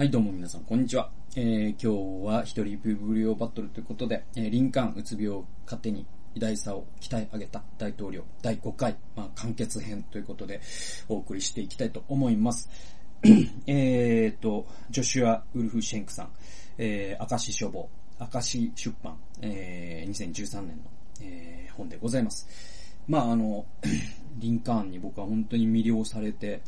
はい、どうも皆さん、こんにちは。えー、今日は一人ビブリオバトルということで、えー、リンカンうつ病を勝手に偉大さを鍛え上げた大統領第5回、まあ、完結編ということでお送りしていきたいと思います。えーと、ジョシュア・ウルフシェンクさん、えー、明石書房、明石出版、えー、2013年の、えー、本でございます。まあ、あの、リンカーンに僕は本当に魅了されて、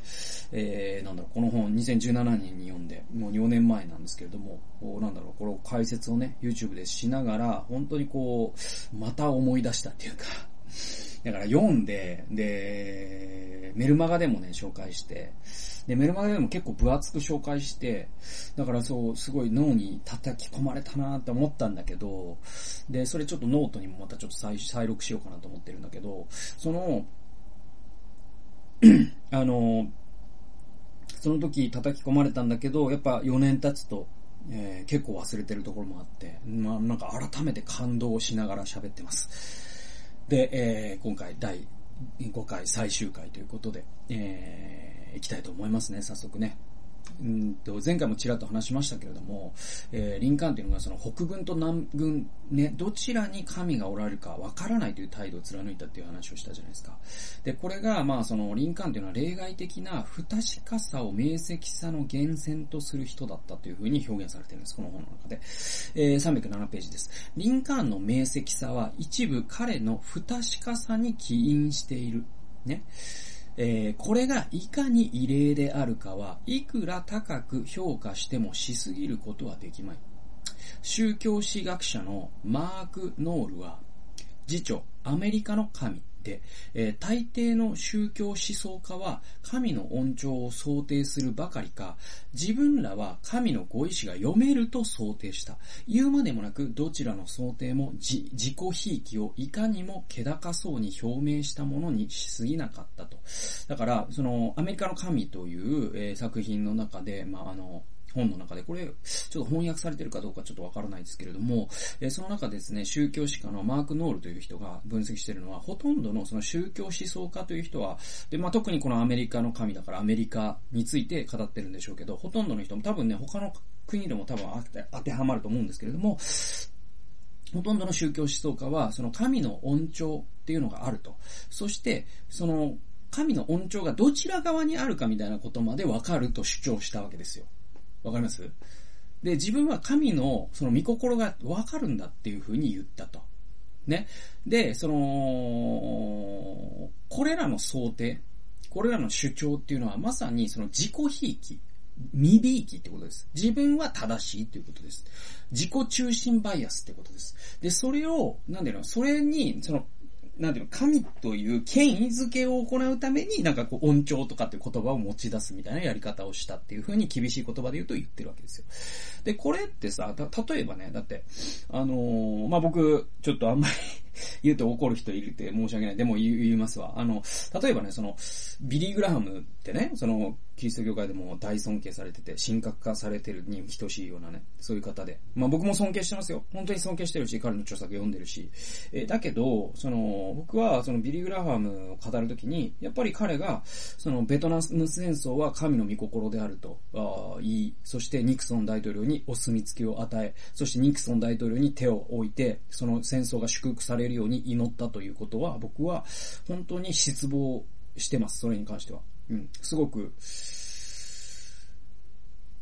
えー、なんだろう、この本2017年に読んで、もう4年前なんですけれども、なんだろう、これを解説をね、YouTube でしながら、本当にこう、また思い出したっていうか、だから読んで、で、メルマガでもね、紹介して、で、メルマガでも結構分厚く紹介して、だからそう、すごい脳に叩き込まれたなって思ったんだけど、で、それちょっとノートにもまたちょっと再再録しようかなと思ってるんだけど、その、あの、その時叩き込まれたんだけど、やっぱ4年経つと、えー、結構忘れてるところもあって、まあなんか改めて感動しながら喋ってます。で、えー、今回第5回最終回ということで、えー、行きたいと思いますね、早速ね。うんと、前回もちらっと話しましたけれども、えー、リンカーンというのがその北軍と南軍、ね、どちらに神がおられるかわからないという態度を貫いたっていう話をしたじゃないですか。で、これが、まあその、リンカーンというのは例外的な不確かさを明晰さの源泉とする人だったというふうに表現されているんです、この本の中で。えー、307ページです。リンカーンの明晰さは一部彼の不確かさに起因している。ね。えー、これがいかに異例であるかは、いくら高く評価してもしすぎることはできまい。宗教史学者のマーク・ノールは、次長、アメリカの神、えー、大抵の宗教思想家は神の恩寵を想定するばかりか、自分らは神のご意志が読めると想定した。言うまでもなく、どちらの想定も自己ひいきをいかにも気高そうに表明したものにしすぎなかったと。だから、その、アメリカの神という、えー、作品の中で、まあ、あの、本の中で、これ、ちょっと翻訳されてるかどうかちょっとわからないですけれども、えその中ですね、宗教史家のマーク・ノールという人が分析しているのは、ほとんどのその宗教思想家という人は、で、まあ、特にこのアメリカの神だからアメリカについて語ってるんでしょうけど、ほとんどの人も多分ね、他の国でも多分当てはまると思うんですけれども、ほとんどの宗教思想家は、その神の恩寵っていうのがあると。そして、その神の恩寵がどちら側にあるかみたいなことまでわかると主張したわけですよ。わかります？で、自分は神のその御心がわかるんだっていうふうに言ったと。ね。で、その、これらの想定、これらの主張っていうのはまさにその自己ひいき、未びいきってことです。自分は正しいっていうことです。自己中心バイアスってことです。で、それを、なんだろう、それに、その、なんていうの、神という権威づけを行うために、なんかこう、音調とかっていう言葉を持ち出すみたいなやり方をしたっていうふうに厳しい言葉で言うと言ってるわけですよ。で、これってさ、例えばね、だって、あのー、まあ、僕、ちょっとあんまり言うと怒る人いるって申し訳ない。でも言いますわ。あの、例えばね、その、ビリー・グラハムってね、その、キリスト教会でも大尊敬されてて、神格化されてるに等しいようなね、そういう方で。まあ僕も尊敬してますよ。本当に尊敬してるし、彼の著作読んでるし。え、だけど、その、僕はそのビリー・グラハムを語るときに、やっぱり彼が、そのベトナム戦争は神の御心であるとあ言い、そしてニクソン大統領にお墨付きを与え、そしてニクソン大統領に手を置いて、その戦争が祝福されるように祈ったということは、僕は本当に失望してます。それに関しては。うん。すごく、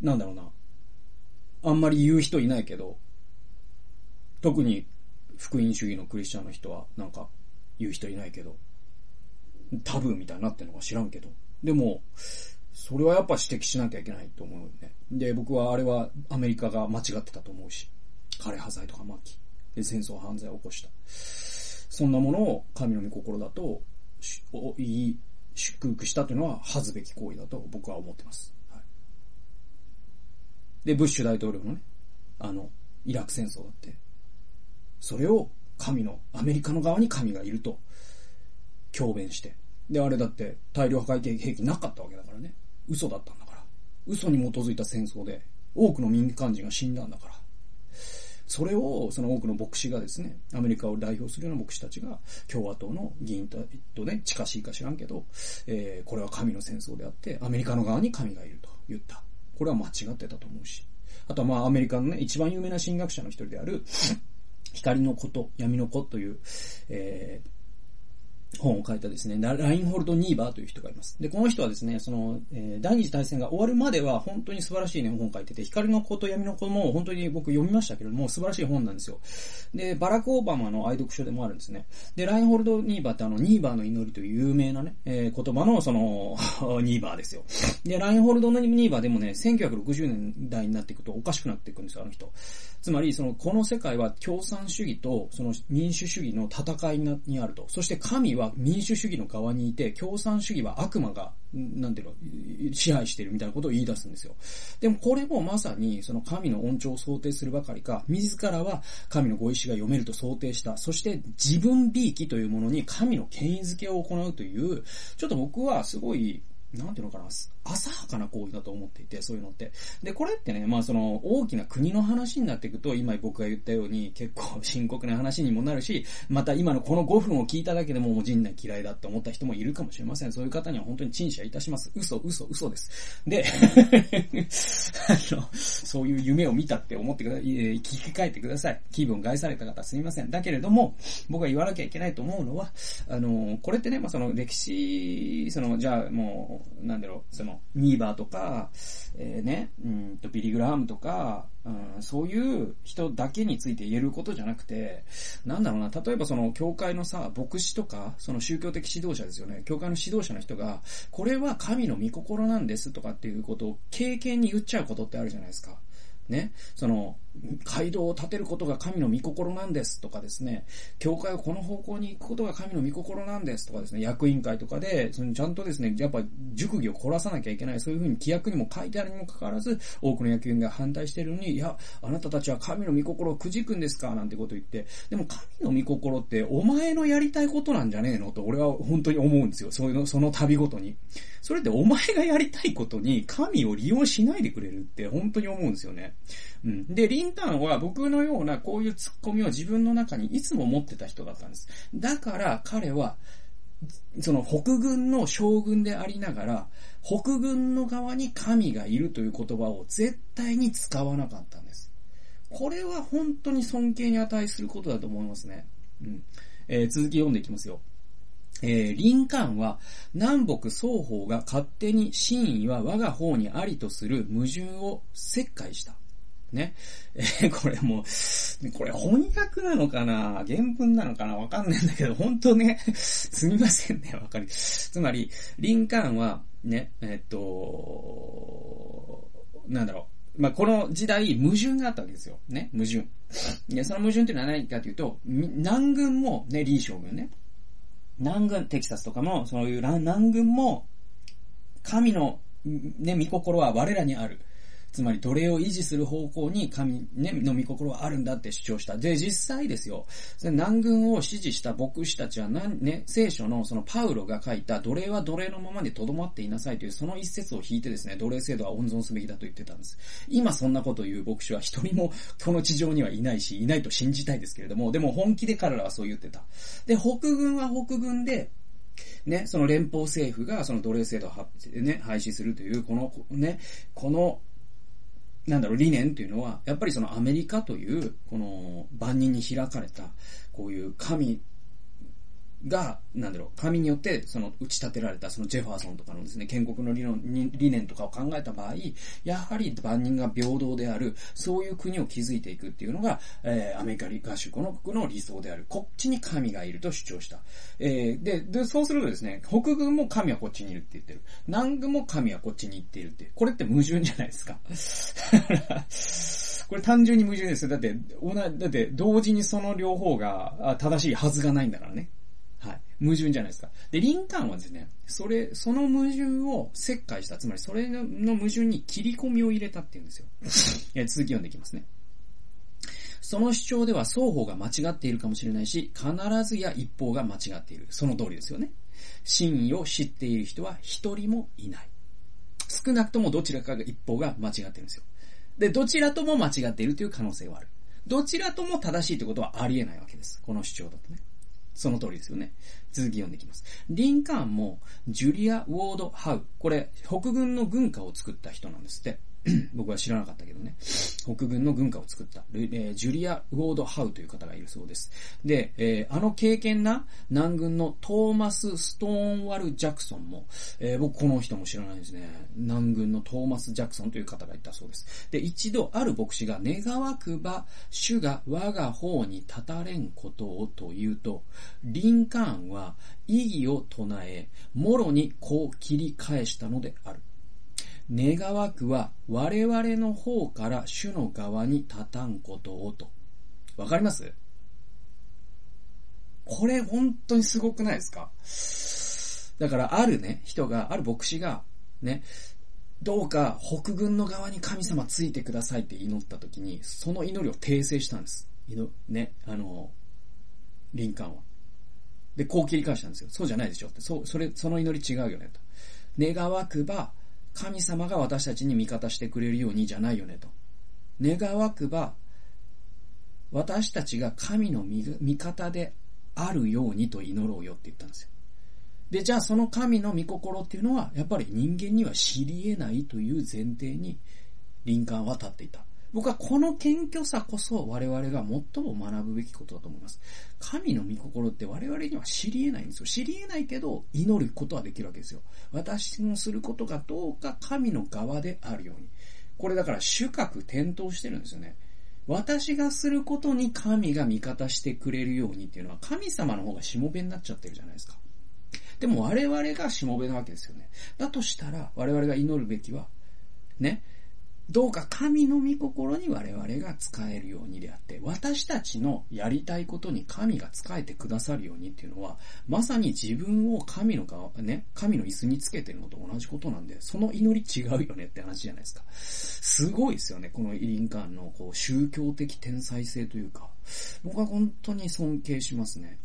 なんだろうな。あんまり言う人いないけど、特に福音主義のクリスチャンの人はなんか言う人いないけど、タブーみたいになってるのか知らんけど。でも、それはやっぱ指摘しなきゃいけないと思うよね。で、僕はあれはアメリカが間違ってたと思うし、枯葉剤とか巻き、で、戦争犯罪を起こした。そんなものを神の御心だと、言い、祝福したというのは恥ずべき行為だと僕は思ってます。はい、で、ブッシュ大統領のね、あの、イラク戦争だって、それを神の、アメリカの側に神がいると、強弁して。で、あれだって大量破壊兵器なかったわけだからね。嘘だったんだから。嘘に基づいた戦争で、多くの民間人が死んだんだから。それを、その多くの牧師がですね、アメリカを代表するような牧師たちが、共和党の議員とね、近しいか知らんけど、えー、これは神の戦争であって、アメリカの側に神がいると言った。これは間違ってたと思うし。あとはまあアメリカのね、一番有名な神学者の一人である、光の子と闇の子という、えー本を書いたですね、ラインホルド・ニーバーという人がいます。で、この人はですね、その、えー、第二次大戦が終わるまでは本当に素晴らしいね、本を書いてて、光の子と闇の子も本当に僕読みましたけれども、素晴らしい本なんですよ。で、バラク・オバマの愛読書でもあるんですね。で、ラインホルド・ニーバーってあの、ニーバーの祈りという有名なね、えー、言葉のその ニーバーですよ。で、ラインホルド・ニーバーでもね、1960年代になっていくとおかしくなっていくんですよ、あの人。つまり、その、この世界は共産主義と、その民主主義の戦いにあると。そして神はは民主主義の側にいて、共産主義は悪魔が、なんていうの、支配しているみたいなことを言い出すんですよ。でもこれもまさに、その神の恩寵を想定するばかりか、自らは神のご意志が読めると想定した。そして自分びいきというものに神の権威づけを行うという、ちょっと僕はすごい、なんていうのかな、浅はかな行為だと思っていて、そういうのって。で、これってね、まあその、大きな国の話になっていくと、今僕が言ったように結構深刻な話にもなるし、また今のこの5分を聞いただけでももう陣内嫌いだって思った人もいるかもしれません。そういう方には本当に陳謝いたします。嘘、嘘、嘘です。で、あの、そういう夢を見たって思ってください。聞き換えてください。気分害された方すみません。だけれども、僕が言わなきゃいけないと思うのは、あの、これってね、まあその歴史、その、じゃあもう、なんだろう、その、ニーバーとか、えー、ね、うんと、ビリグラハムとか、うん、そういう人だけについて言えることじゃなくて、なんだろうな、例えばその、教会のさ、牧師とか、その宗教的指導者ですよね。教会の指導者の人が、これは神の御心なんですとかっていうことを経験に言っちゃうことってあるじゃないですか。ね、その、街道を建てることが神の御心なんですとかですね、教会をこの方向に行くことが神の御心なんですとかですね、役員会とかで、そのちゃんとですね、やっぱ熟議を凝らさなきゃいけない、そういうふうに規約にも書いてあるにもかかわらず、多くの役員が反対してるのに、いや、あなたたちは神の御心をくじくんですかなんてこと言って、でも神の御心ってお前のやりたいことなんじゃねえのと俺は本当に思うんですよ。そういうの、その旅ごとに。それってお前がやりたいことに神を利用しないでくれるって本当に思うんですよね。うん。で、リンターンは僕のようなこういうツッコミを自分の中にいつも持ってた人だったんです。だから彼は、その北軍の将軍でありながら、北軍の側に神がいるという言葉を絶対に使わなかったんです。これは本当に尊敬に値することだと思いますね。うん。えー、続き読んでいきますよ。えー、リンカーンは南北双方が勝手に真意は我が方にありとする矛盾を切開した。ね。えー、これもう、これ翻訳なのかな？原文なのかな？わかんないんだけど、本当ね、すみませんね、わかり。つまり、リンカーンは、ね、え、っと、なんだろう。まあ、この時代、矛盾があったわけですよ。ね、矛盾。で、その矛盾っていうのは何かというと、南軍も、ね、リー将軍ね。南軍、テキサスとかも、そういう南軍も、神の、ね、見心は我らにある。つまり奴隷を維持する方向に神、ね、の御心はあるんだって主張した。で、実際ですよ。南軍を支持した牧師たちは、ね、聖書のそのパウロが書いた奴隷は奴隷のままで留まっていなさいというその一節を引いてですね、奴隷制度は温存すべきだと言ってたんです。今そんなことを言う牧師は一人もこの地上にはいないし、いないと信じたいですけれども、でも本気で彼らはそう言ってた。で、北軍は北軍で、ね、その連邦政府がその奴隷制度を、ね、廃止するという、この、ね、このなんだろう、理念というのは、やっぱりそのアメリカという、この万人に開かれた、こういう神が、なんだろう、神によって、その、打ち立てられた、そのジェファーソンとかのですね、建国の理論、理念とかを考えた場合、やはり万人が平等である、そういう国を築いていくっていうのが、えー、アメリカ合衆国の理想である。こっちに神がいると主張した。えー、で、で、そうするとですね、北軍も神はこっちにいるって言ってる。南軍も神はこっちに行っているって。これって矛盾じゃないですか。これ単純に矛盾ですよ。だって、同じだって、同時にその両方が正しいはずがないんだからね。はい。矛盾じゃないですか。で、リンカーンはですね、それ、その矛盾を切開した、つまりそれの矛盾に切り込みを入れたっていうんですよ。続き読んでいきますね。その主張では双方が間違っているかもしれないし、必ずや一方が間違っている。その通りですよね。真意を知っている人は一人もいない。少なくともどちらかが一方が間違ってるんですよ。で、どちらとも間違っているという可能性はある。どちらとも正しいということはありえないわけです。この主張だとね。その通りですよね。続き読んでいきます。リンカーンも、ジュリア・ウォード・ハウ。これ、北軍の軍歌を作った人なんですって。僕は知らなかったけどね。北軍の軍歌を作った、えー、ジュリア・ウォード・ハウという方がいるそうです。で、えー、あの経験な南軍のトーマス・ストーンワル・ジャクソンも、えー、僕この人も知らないですね。南軍のトーマス・ジャクソンという方がいたそうです。で、一度ある牧師が願わくば主が我が方に立たれんことをと言うと、リンカーンは意義を唱え、もろにこう切り返したのである。願わくは我々の方から主の側に立たんことをと。わかります？これ本当にすごくないですか？だからあるね、人が、ある牧師が、ね、どうか北軍の側に神様ついてくださいって祈った時に、その祈りを訂正したんです。ね、あの、林間は。で、こう切り返したんですよ。そうじゃないでしょって。そう、それ、その祈り違うよねと。願わくば、神様が私たちに味方してくれるようにじゃないよねと。願わくば、私たちが神の味方であるようにと祈ろうよって言ったんですよ。で、じゃあその神の御心っていうのは、やっぱり人間には知り得ないという前提に、林間は立っていた。僕はこの謙虚さこそ我々が最も学ぶべきことだと思います。神の御心って我々には知り得ないんですよ。知り得ないけど祈ることはできるわけですよ。私のすることがどうか神の側であるように。これだから主格転倒してるんですよね。私がすることに神が味方してくれるようにっていうのは神様の方がしもべになっちゃってるじゃないですか。でも我々がしもべなわけですよね。だとしたら我々が祈るべきは、ね、どうか神の御心に我々が使えるようにであって、私たちのやりたいことに神が使えてくださるようにっていうのは、まさに自分を神の側、ね、神の椅子につけてるのと同じことなんで、その祈り違うよねって話じゃないですか。すごいですよね、このイリンカンのこう宗教的天才性というか、僕は本当に尊敬しますね。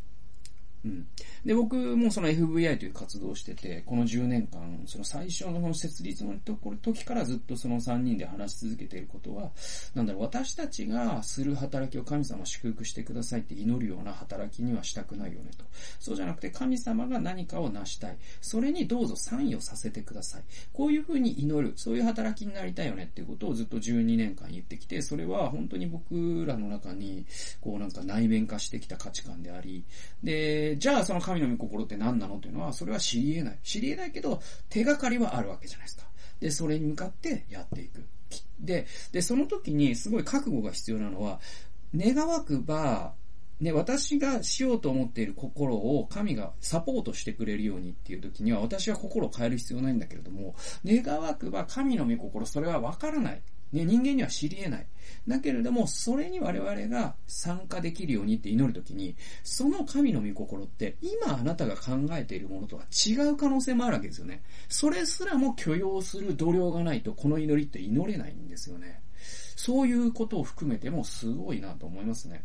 うん。で、僕もその FVI という活動をしてて、この10年間、その最初のその設立のところ、時からずっとその3人で話し続けていることは、なんだろう、私たちがする働きを神様祝福してくださいって祈るような働きにはしたくないよねと。そうじゃなくて神様が何かを成したい。それにどうぞ参与させてください。こういうふうに祈る、そういう働きになりたいよねっていうことをずっと12年間言ってきて、それは本当に僕らの中に、こうなんか内面化してきた価値観であり、で、じゃあその神の御心って何なのっていうのは、それは知り得ない。知り得ないけど、手がかりはあるわけじゃないですか。で、それに向かってやっていく。で、で、その時にすごい覚悟が必要なのは、願わくば、ね、私がしようと思っている心を神がサポートしてくれるようにっていう時には私は心を変える必要ないんだけれども、願わくば神の御心、それはわからない。ね、人間には知り得ない。だけれども、それに我々が参加できるようにって祈るときに、その神の御心って、今あなたが考えているものとは違う可能性もあるわけですよね。それすらも許容する度量がないと、この祈りって祈れないんですよね。そういうことを含めてもすごいなと思いますね。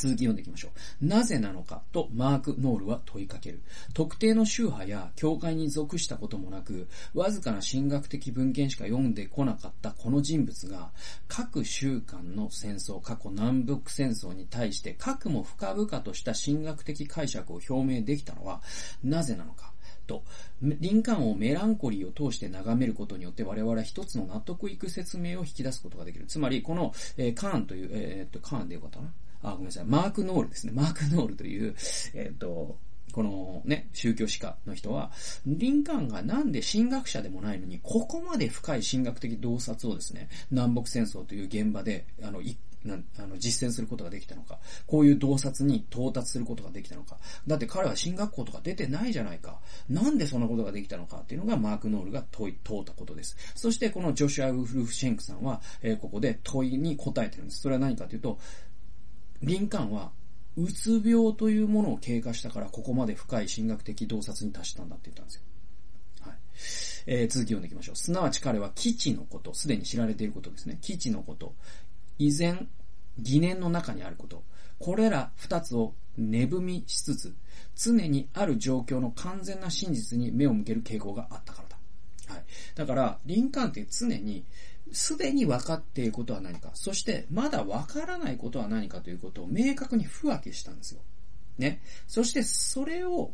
続き読んでいきましょう。なぜなのかとマーク・ノールは問いかける。特定の宗派や教会に属したこともなく、わずかな神学的文献しか読んでこなかったこの人物が、各宗間の戦争、過去南北戦争に対して核も深々とした神学的解釈を表明できたのは、なぜなのか。と、リンカーンをメランコリーを通して眺めることによって我々は一つの納得いく説明を引き出すことができる。つまり、この、えー、カーンという、えー、っと、カーンでよかったな。あ、ごめんなさい、マーク・ノールですね。マーク・ノールという、えっ、ー、と、このね、宗教史家の人は、リンカーンがなんで神学者でもないのに、ここまで深い神学的洞察をですね、南北戦争という現場で、あの、なあの実践することができたのか、こういう洞察に到達することができたのか。だって彼は進学校とか出てないじゃないか。なんでそんなことができたのかっていうのがマーク・ノールが問い、問うたことです。そしてこのジョシュア・ウルフシェンクさんは、えー、ここで問いに答えてるんです。それは何かというと、リンカンは、うつ病というものを経過したから、ここまで深い神学的洞察に達したんだって言ったんですよ。はい。えー、続き読んでいきましょう。すなわち彼は基地のこと、すでに知られていることですね。基地のこと、依然、疑念の中にあること、これら二つを寝踏みしつつ、常にある状況の完全な真実に目を向ける傾向があったからだ。はい。だから、リンカンって常に、すでに分かっていることは何か、そしてまだ分からないことは何かということを明確に不分けしたんですよ。ね。そしてそれを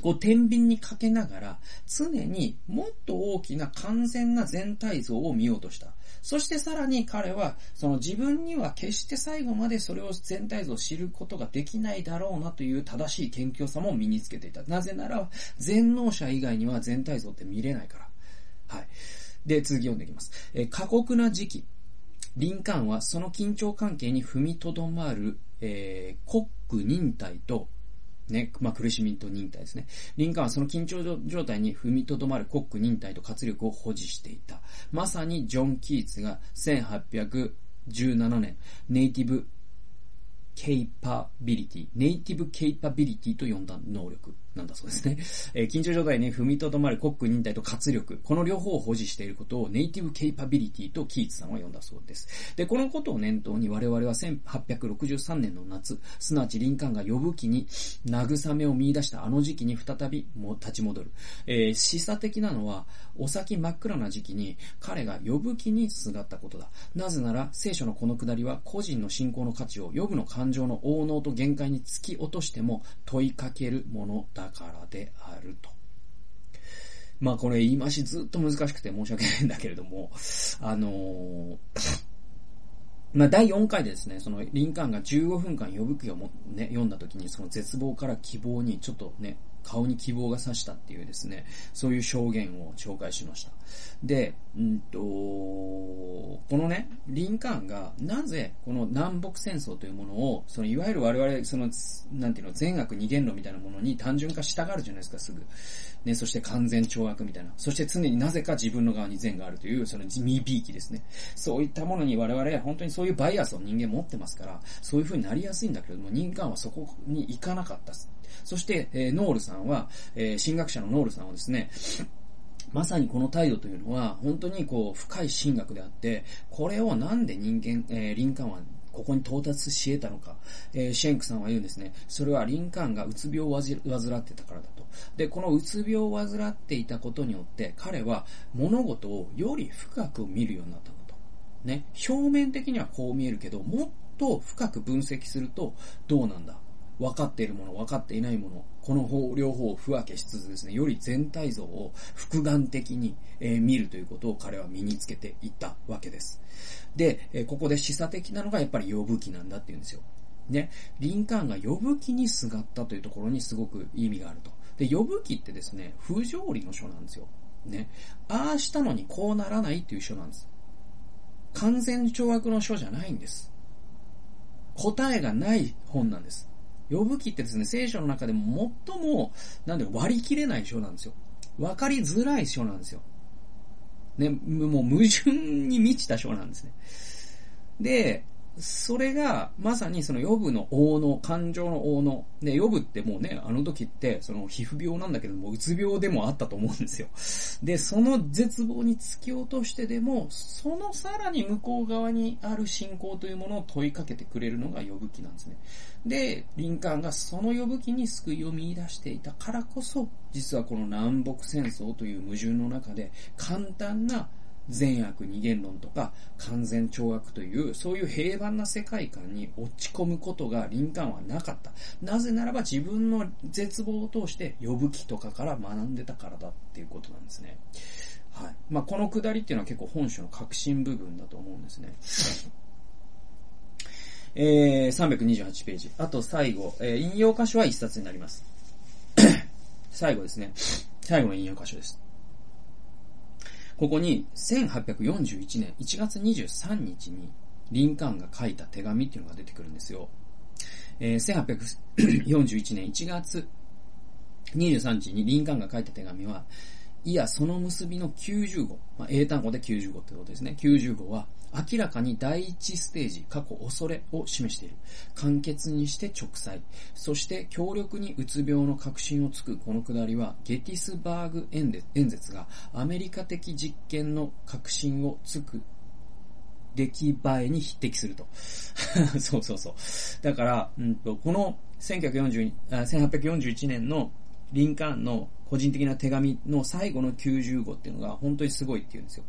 こう、天秤にかけながら、常にもっと大きな完全な全体像を見ようとした。そしてさらに彼は、その自分には決して最後までそれを全体像を知ることができないだろうなという正しい謙虚さも身につけていた。なぜなら、全能者以外には全体像って見れないから。はい。で、続き読んでいきます。え過酷な時期。リンカーンはその緊張関係に踏みとどまる、えー、コック忍耐とね、まあ、苦しみと忍耐ですね。リンカーンはその緊張状態に踏みとどまるコック忍耐と活力を保持していた。まさにジョン・キーツが1817年、ネイティブケイパビリティ、ネイティブケイパビリティと呼んだ能力。なんだそうですね。えー、緊張状態に踏みとどまるコック忍耐と活力、この両方を保持していることをネイティブケイパビリティとキーツさんは呼んだそうです。で、このことを念頭に我々は1863年の夏、すなわち林間が呼ぶ気に慰めを見出したあの時期に再びも立ち戻る。えー、示唆的なのは、お先真っ暗な時期に彼が呼ぶ気にすがったことだ。なぜなら、聖書のこのくだりは個人の信仰の価値を呼ぶの感情の応能と限界に突き落としても問いかけるものだだからであると。まあこれ言い回しずっと難しくて申し訳ないんだけれども、あのー、まあ第4回でですね、そのリンカーンが15分間呼ぶ気をも、ね、読んだ時にその絶望から希望にちょっとね、顔に希望が差したっていうですね、そういう証言を紹介しました。で、うんと、このね、リンカーンがなぜこの南北戦争というものを、そのいわゆる我々、その、なんていうの、善悪二元論みたいなものに単純化したがるじゃないですか、すぐ。ね、そして完全懲悪みたいな。そして常になぜか自分の側に善があるという、その未びいきですね。そういったものに我々、本当にそういうバイアスを人間持ってますから、そういう風になりやすいんだけれども、人間はそこに行かなかった。そして、えー、ノールさんは、えー、神学者のノールさんはですね、まさにこの態度というのは、本当にこう、深い神学であって、これをなんで人間、えー、リンカンはここに到達し得たのか、えー、シェンクさんは言うんですね。それはリンカーンがうつ病を患ってたからだと。で、このうつ病を患っていたことによって、彼は物事をより深く見るようになったんだと。ね。表面的にはこう見えるけど、もっと深く分析すると、どうなんだ分かっているもの、分かっていないもの、この方、両方を不分けしつつですね、より全体像を複眼的に、え、見るということを彼は身につけていったわけです。で、え、ここで示唆的なのがやっぱり呼ぶ気なんだって言うんですよ。ね、リンカーンが呼ぶ気にすがったというところにすごく意味があると。で、呼ぶ気ってですね、不条理の書なんですよ。ね。ああしたのにこうならないっていう書なんです。完全懲悪の書じゃないんです。答えがない本なんです。呼ぶ記ってですね、聖書の中でも最も、なんで割り切れない書なんですよ。わかりづらい書なんですよ。ね、もう矛盾に満ちた書なんですね。で、それが、まさにその予部の王の、感情の王の、ね、予部ってもうね、あの時って、その皮膚病なんだけども、うつ病でもあったと思うんですよ。で、その絶望に突き落としてでも、そのさらに向こう側にある信仰というものを問いかけてくれるのが呼ぶ記なんですね。で、リンカーンがその呼ぶ記に救いを見出していたからこそ、実はこの南北戦争という矛盾の中で、簡単な善悪二元論とか完全懲悪というそういう平凡な世界観に落ち込むことがリンカーンはなかった。なぜならば自分の絶望を通して呼ぶ気とかから学んでたからだっていうことなんですね。はい。まあ、このくだりっていうのは結構本書の核心部分だと思うんですね。えー、328ページ。あと最後、えー、引用箇所は一冊になります。最後ですね。最後の引用箇所です。ここに1841年1月23日にリンカーンが書いた手紙っていうのが出てくるんですよ。えー、1841年1月23日にリンカーンが書いた手紙は、いや、その結びの90号、まあ、英単語で90号ってことですね。90号は、明らかに第一ステージ、過去恐れを示している。簡潔にして直裁。そして強力にうつ病の確信をつくこのくだりは、ゲティスバーグ演説がアメリカ的実験の確信をつく出来栄えに匹敵すると。そうそうそう。だから、うんと、この1940 1841年のリンカーンの個人的な手紙の最後の90語っていうのが本当にすごいっていうんですよ。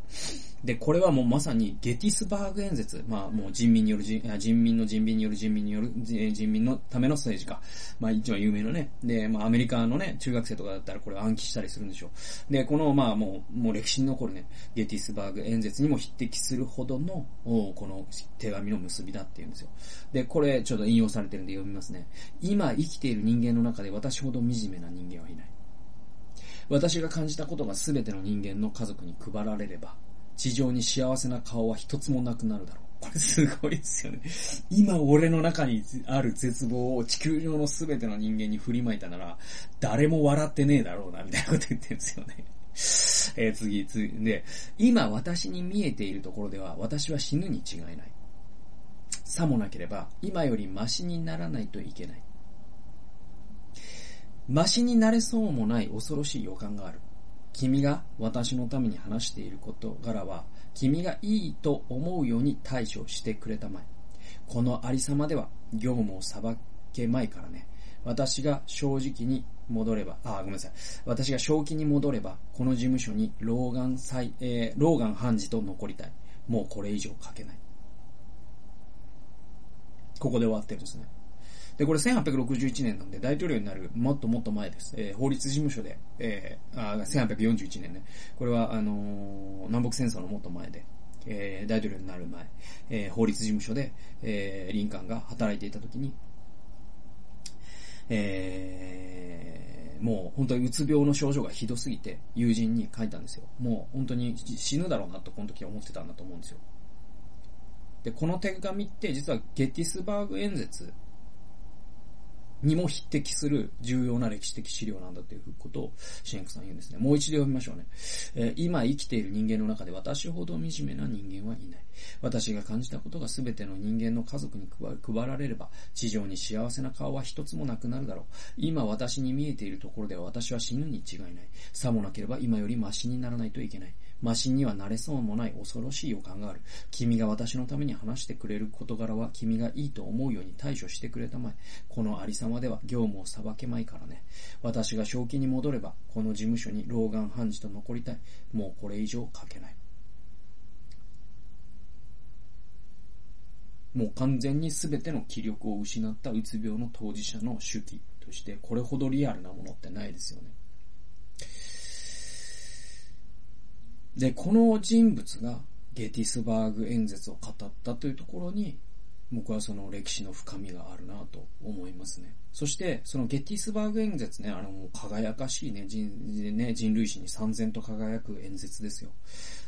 で、これはもうまさにゲティスバーグ演説。まあもう人民による人、人民の人民による人民による人民のための政治家。まあ一番有名なね。で、まあアメリカのね、中学生とかだったらこれ暗記したりするんでしょう。で、このまあもう、もう歴史に残るね、ゲティスバーグ演説にも匹敵するほどの、この手紙の結びだっていうんですよ。で、これちょっと引用されてるんで読みますね。今生きている人間の中で私ほど惨めな人間はいない。私が感じたことが全ての人間の家族に配られれば、地上に幸せな顔は一つもなくなるだろう。これすごいですよね。今俺の中にある絶望を地球上の全ての人間に振りまいたなら、誰も笑ってねえだろうな、みたいなこと言ってるんですよね。えー、次、次。で、今私に見えているところでは、私は死ぬに違いない。さもなければ、今よりマシにならないといけない。マシになれそうもない恐ろしい予感がある。君が私のために話している事柄は、君がいいと思うように対処してくれたまえ。このありさまでは、業務を裁けまいからね。私が正直に戻れば、あ、ごめんなさい。私が正気に戻れば、この事務所に老眼再、えー、老眼判事と残りたい。もうこれ以上書けない。ここで終わってるんですね。で、これ1861年なんで、大統領になるもっともっと前です。えー、法律事務所で、えー、あ、1841年ね。これは、あのー、南北戦争のもっと前で、えー、大統領になる前、えー、法律事務所で、えー、リンカーンが働いていた時に、えー、もう本当にうつ病の症状がひどすぎて、友人に書いたんですよ。もう本当に死ぬだろうなと、この時は思ってたんだと思うんですよ。で、この手紙って実はゲティスバーグ演説にも匹敵する重要な歴史的資料なんだということをシェンクさん言うんですね。もう一度読みましょうね。えー、今生きている人間の中で私ほど惨めな人間はいない。私が感じたことが全ての人間の家族に配られれば、地上に幸せな顔は一つもなくなるだろう。今私に見えているところでは私は死ぬに違いない。さもなければ今よりマシにならないといけない。マシンにはなれそうもない恐ろしい予感がある。君が私のために話してくれる事柄は君がいいと思うように対処してくれたまえ。このありさまでは業務を裁けまいからね。私が正気に戻れば、この事務所に老眼判事と残りたい。もうこれ以上書けない。もう完全に全ての気力を失ったうつ病の当事者の手記として、これほどリアルなものってないですよね。で、この人物がゲティスバーグ演説を語ったというところに、僕はその歴史の深みがあるなと思いますね。そして、そのゲティスバーグ演説ね、あのもう輝かしいね、人ね人類史に三千と輝く演説ですよ。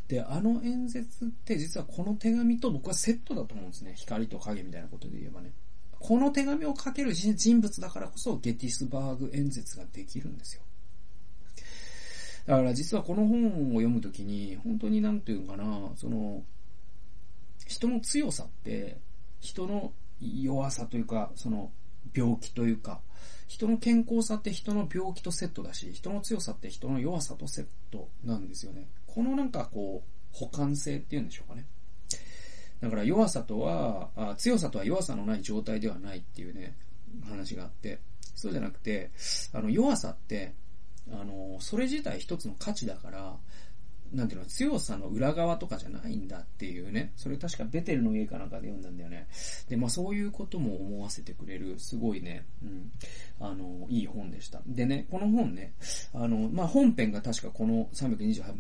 で、あの演説って実はこの手紙と僕はセットだと思うんですね。光と影みたいなことで言えばね。この手紙を書ける人物だからこそゲティスバーグ演説ができるんですよ。だから実はこの本を読むときに、本当になんていうかな、その、人の強さって、人の弱さというか、その、病気というか、人の健康さって人の病気とセットだし、人の強さって人の弱さとセットなんですよね。このなんかこう、補完性っていうんでしょうかね。だから弱さとはあ、強さとは弱さのない状態ではないっていうね、話があって、そうじゃなくて、あの、弱さって、あの、それ自体一つの価値だから、なんていうの、強さの裏側とかじゃないんだっていうね。それ確かベテルの家かなんかで読んだんだよね。で、まあそういうことも思わせてくれる、すごいね、うん、あの、いい本でした。でね、この本ね、あの、まあ本編が確かこの328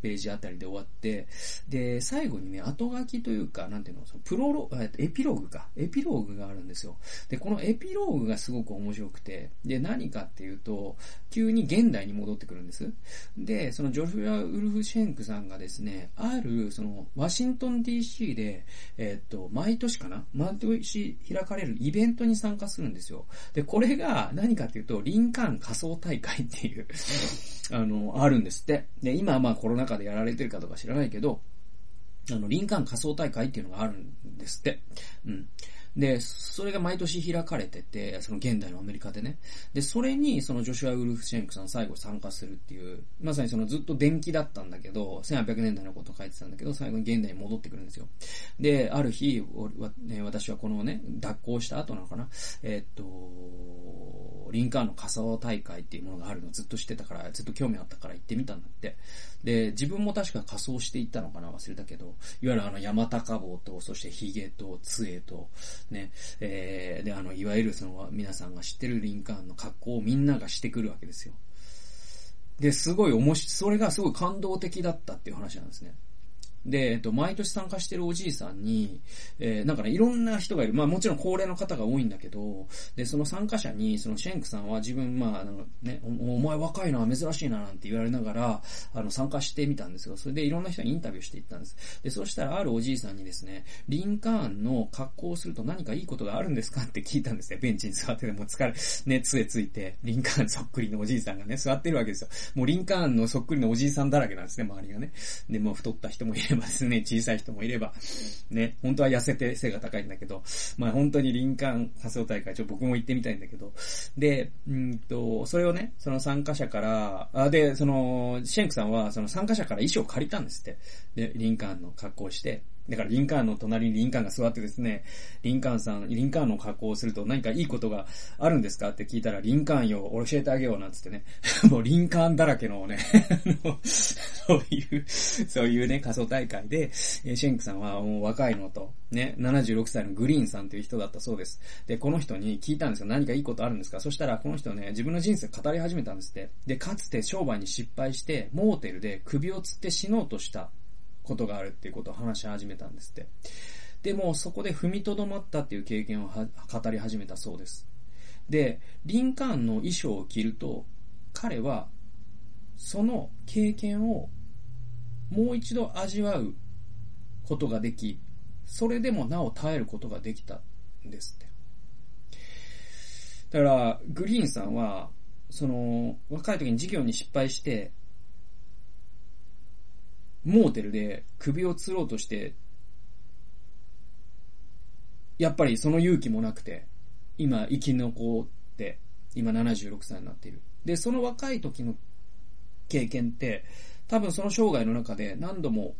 ページあたりで終わって、で、最後にね、後書きというか、なんていうの、そのプロロ、エピローグか。エピローグがあるんですよ。で、このエピローグがすごく面白くて、で、何かっていうと、急に現代に戻ってくるんです。で、そのジョフラ・ウルフシェンクさんがですね、ある、その、ワシントン DC で、え、っと、毎年かな？毎年開かれるイベントに参加するんですよ。で、これが何かっていうと、リンカーン仮想大会っていうあの、あるんですって。で、今はまあコロナ中でやられてるかとか知らないけど、あの、林間仮想大会っていうのがあるんですって。うん。で、それが毎年開かれてて、その現代のアメリカでね。で、それに、そのジョシュア・ウルフシェンクさん最後参加するっていう、まさにそのずっと電気だったんだけど、1800年代のこと書いてたんだけど、最後に現代に戻ってくるんですよ。で、ある日、私はこのね、脱行した後なのかな、え、っと、リンカーンの仮装大会っていうものがあるのずっと知ってたから、ずっと興味あったから行ってみたんだって。で、自分も確か仮装していったのかな忘れたけど、いわゆるあの山高帽と、そして髭と、杖と、ね、えー、で、あの、いわゆるその皆さんが知ってるリンカーンの格好をみんながしてくるわけですよ。で、すごい面白い、それがすごい感動的だったっていう話なんですね。で、えっと、毎年参加してるおじいさんに、えー、なんかね、いろんな人がいる。まあもちろん高齢の方が多いんだけど、で、その参加者に、そのシェンクさんは自分、まあ、なんかねお、お前若いな、珍しいな、なんて言われながら、あの、参加してみたんですよ。それでいろんな人にインタビューしていったんです。で、そしたらあるおじいさんにですね、リンカーンの格好をすると何かいいことがあるんですかって聞いたんですね。ベンチに座ってて、もう疲れ、ね、杖ついて、リンカーンそっくりのおじいさんがね、座ってるわけですよ。もうリンカーンのそっくりのおじいさんだらけなんですね、周りがね。で、もう太った人もいればですね、小さい人もいれば、ね、本当は痩せて背が高いんだけど、まあ本当に林間仮想大会、ちょっと僕も行ってみたいんだけど、で、うんと、それをね、その参加者から、あ、で、その、シェンクさんはその参加者から衣装を借りたんですって。で、林間の格好をして、だからリンカーンの隣にリンカーンが座ってですね、リンカーンさん、リンカーンの格好をすると何かいいことがあるんですかって聞いたら、リンカーンよ、教えてあげようなんつってね、もうリンカーンだらけのね そういう、そういうね、仮想大会で、シェンクさんはもう若いのと、ね、76歳のグリーンさんという人だったそうです。で、この人に聞いたんですよ。何かいいことあるんですか？そしたら、この人ね、自分の人生語り始めたんですって。で、かつて商売に失敗して、モーテルで首を吊って死のうとしたことがあるっていうことを話し始めたんですって。でも、そこで踏みとどまったっていう経験を語り始めたそうです。で、リンカーンの衣装を着ると、彼は、その経験をもう一度味わうことができ、それでもなお耐えることができたんですって。だから、グリーンさんは、その、若い時に授業に失敗して、モーテルで首を吊ろうとして、やっぱりその勇気もなくて、今生き残って、今76歳になっている。で、その若い時の経験って、多分その生涯の中で何度も、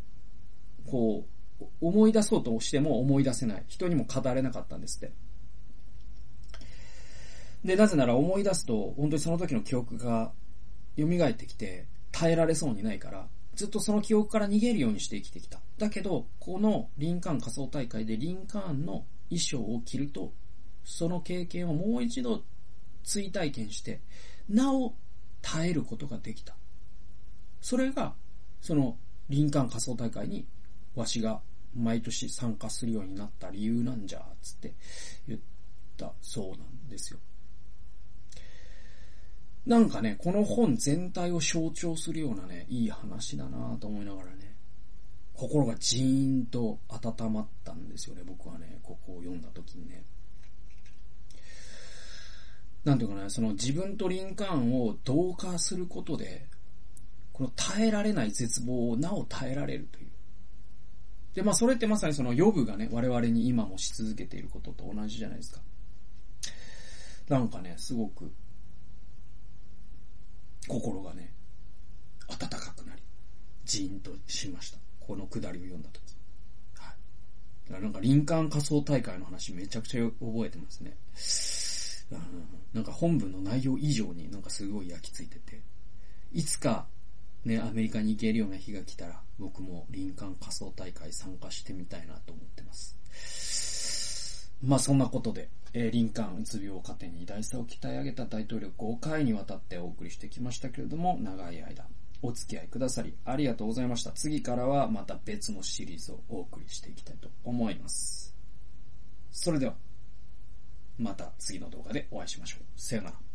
こう、思い出そうとしても思い出せない。人にも語れなかったんですって。で、なぜなら思い出すと、本当にその時の記憶が蘇ってきて、耐えられそうにないから、ずっとその記憶から逃げるようにして生きてきた。だけど、このリンカーン仮想大会でリンカーンの衣装を着ると、その経験をもう一度追体験して、なお耐えることができた。それが、そのリンカーン仮想大会にわしが毎年参加するようになった理由なんじゃ、つって言ったそうなんですよ。なんかね、この本全体を象徴するようなね、いい話だなと思いながらね、心がジーンと温まったんですよね、僕はね、ここを読んだ時にね。なんていうかね、その自分とリンカーンを同化することで、この耐えられない絶望をなお耐えられるという。で、まあそれってまさにそのヨブがね、我々に今もし続けていることと同じじゃないですか。なんかね、すごく心がね、温かくなり、ジーンとしました。このくだりを読んだとき。はい。だからなんか、林間仮想大会の話めちゃくちゃ覚えてますね。なんか本文の内容以上になんかすごい焼き付いてて、いつかね、アメリカに行けるような日が来たら、僕も林間仮想大会参加してみたいなと思ってます。まあそんなことで、えー、リンカーンうつ病を糧に偉大さを鍛え上げた大統領5回にわたってお送りしてきましたけれども、長い間お付き合いくださりありがとうございました。次からはまた別のシリーズをお送りしていきたいと思います。それでは、また次の動画でお会いしましょう。さよなら。